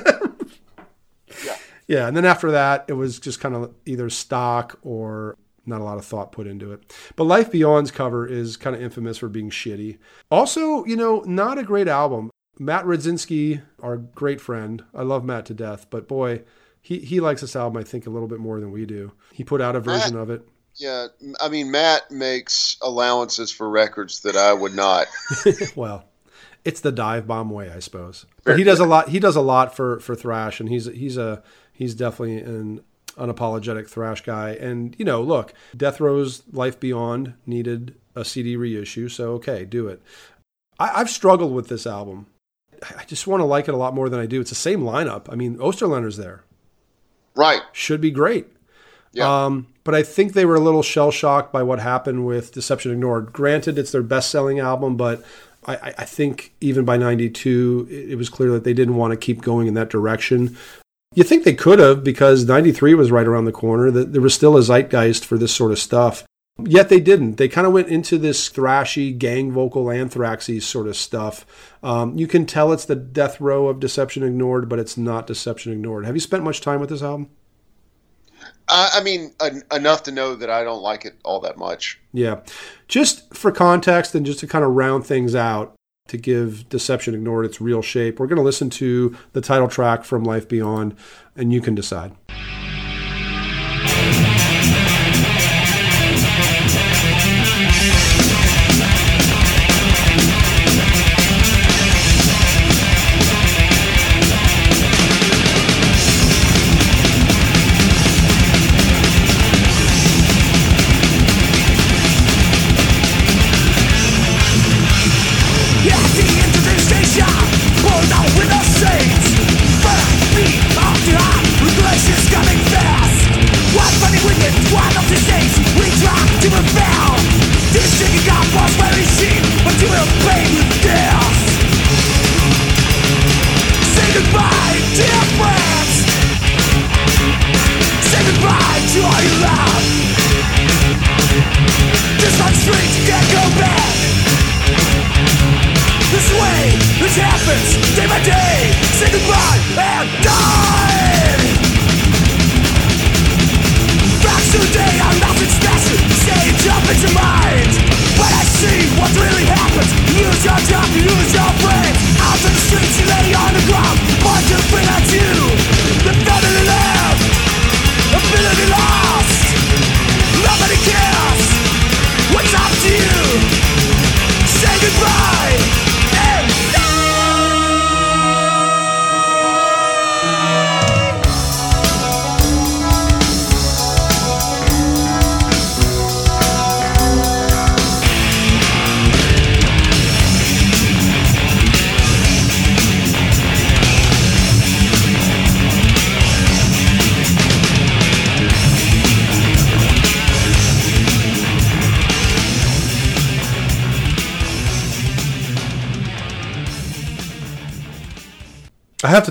Yeah, yeah, and then after that, it was just kind of either stock or not a lot of thought put into it. But Life Beyond's cover is kind of infamous for being shitty. Also, you know, not a great album. Matt Rudzinski, our great friend, I love Matt to death, but boy, he, he likes this album, I think, a little bit more than we do. He put out a version of it. Yeah, I mean, Matt makes allowances for records that I would not. well, it's the Divebomb way, I suppose. But he does a lot. He does a lot for for thrash, and he's he's a he's definitely an unapologetic thrash guy. And you know, look, Deathrow's Life Beyond needed a CD reissue, so okay, do it. I, I've struggled with this album. I just want to like it a lot more than I do. It's the same lineup. I mean, Osterlehner's there. Right. should be great. Yeah. Um, but I think they were a little shell shocked by what happened with Deception Ignored. Granted, it's their best selling album, but I, I- think even by 92, it, it was clear that they didn't want to keep going in that direction. You think they could have because 93 was right around the corner, that there was still a zeitgeist for this sort of stuff. Yet they didn't. They kind of went into this thrashy, gang vocal, anthraxy sort of stuff. Um, you can tell it's the Deathrow of Deception Ignored, but it's not Deception Ignored. Have you spent much time with this album? I, I mean, en- enough to know that I don't like it all that much. Yeah. Just for context and just to kind of round things out, to give Deception Ignored its real shape, we're going to listen to the title track from Life Beyond, and you can decide.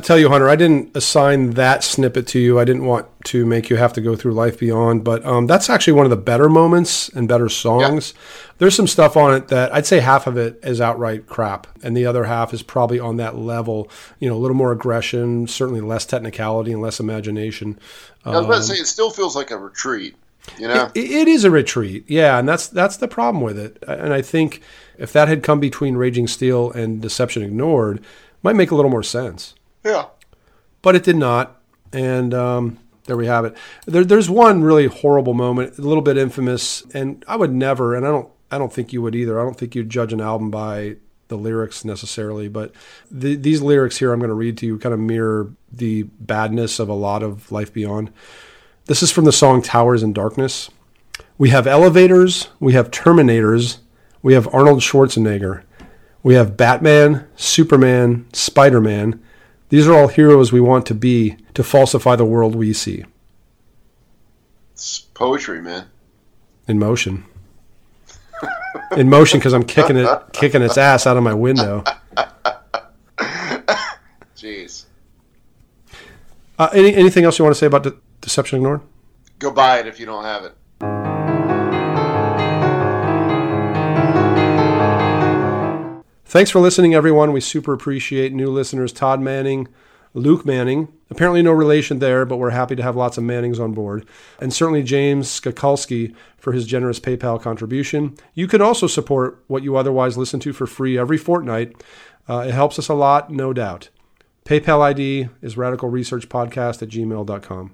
Tell you, Hunter, I didn't assign that snippet to you. I didn't want to make you have to go through Life Beyond, but um, that's actually one of the better moments and better songs. There's some stuff on it that I'd say half of it is outright crap, and the other half is probably on that level. You know, a little more aggression, certainly less technicality and less imagination. I was about to say, it still feels like a retreat. You know? It, it is a retreat, yeah, and that's that's the problem with it. And I think if that had come between Raging Steel and Deception Ignored, might make a little more sense. Yeah. but it did not. And um, there we have it. There, there's one really horrible moment, a little bit infamous, and I would never, and I don't, I don't think you would either. I don't think you'd judge an album by the lyrics necessarily, but the, these lyrics here I'm going to read to you kind of mirror the badness of a lot of Life Beyond. This is from the song Towers in Darkness. We have elevators, we have Terminators, we have Arnold Schwarzenegger, we have Batman, Superman, Spider Man. These are all heroes we want to be to falsify the world we see It's poetry, man. in motion. In motion because I'm kicking it, kicking its ass out of my window. Jeez. Uh, any, anything else you want to say about De- Deception Ignored? Go buy it if you don't have it. Thanks for listening, everyone. We super appreciate new listeners Todd Manning, Luke Manning. Apparently, no relation there, but we're happy to have lots of Mannings on board. And certainly James Skakalski for his generous PayPal contribution. You can also support what you otherwise listen to for free every fortnight. Uh, it helps us a lot, no doubt. PayPal ID is radicalresearchpodcast at gmail.com.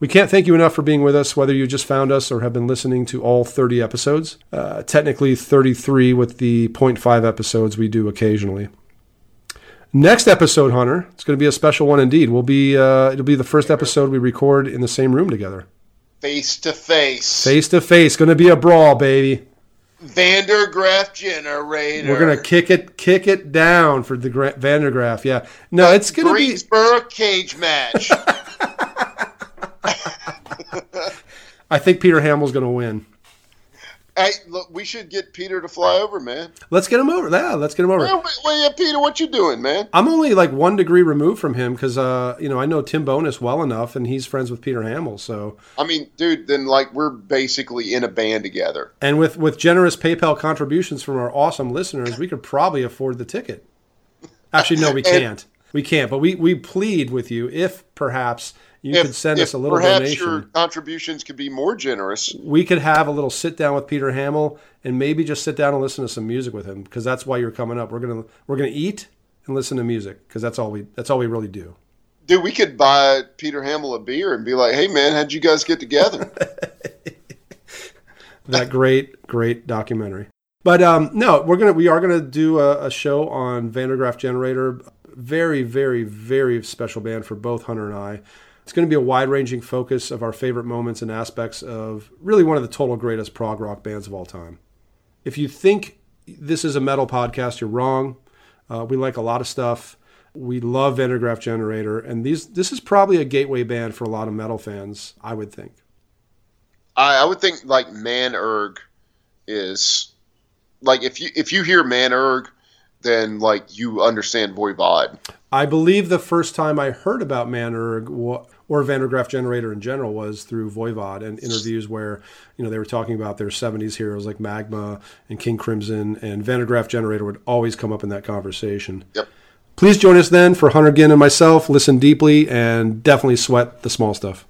We can't thank you enough for being with us, whether you just found us or have been listening to all 30 episodes. Uh, technically 33 with the 0.5 episodes we do occasionally. Next episode, Hunter, it's going to be a special one indeed. We'll be uh, it'll be the first episode we record in the same room together, Face to face. face to face. Going to be a brawl, baby. Van der Graaf generator. We're going to kick it kick it down for the Gra- Van der Graaf. Yeah, no, it's going to be Greensboro cage match. I think Peter Hamill's going to win. Hey, look, we should get Peter to fly over, man. Let's get him over. Yeah, let's get him over. Well, well, yeah, Peter, what you doing, man? I'm only like one degree removed from him because, uh, you know, I know Tim Bowness well enough, and he's friends with Peter Hamill. So, I mean, dude, then like we're basically in a band together. and with with generous PayPal contributions from our awesome listeners, we could probably afford the ticket. Actually, no, we can't. We can't. But we we plead with you if perhaps you could send us a little perhaps donation. your contributions could be more generous. we could have a little sit down with Peter Hamill and maybe just sit down and listen to some music with him because that's why you're coming up. We're gonna we're gonna eat and listen to music because that's all we that's all we really do. Dude, we could buy Peter Hamill a beer and be like, "Hey, man, how'd you guys get together?" That great great documentary. But um, no, we're gonna we are gonna do a, a show on Van der Graaf Generator. Very very very special band for both Hunter and I. It's going to be a wide ranging focus of our favorite moments and aspects of really one of the total greatest prog rock bands of all time. If you think this is a metal podcast, you're wrong. Uh, we like a lot of stuff. We love Van der Graaf Generator, and these this is probably a gateway band for a lot of metal fans. I would think. I, I would think like Man Erg is like if you if you hear Man Erg, then like you understand Voivod. I believe the first time I heard about Man Erg wa- or Van der Graaf Generator in general was through Voivod and interviews where you know they were talking about their 70s heroes like Magma and King Crimson and Van der Graaf Generator would always come up in that conversation. Yep. Please join us then for Hunter Ginn and myself. Listen deeply and definitely sweat the small stuff.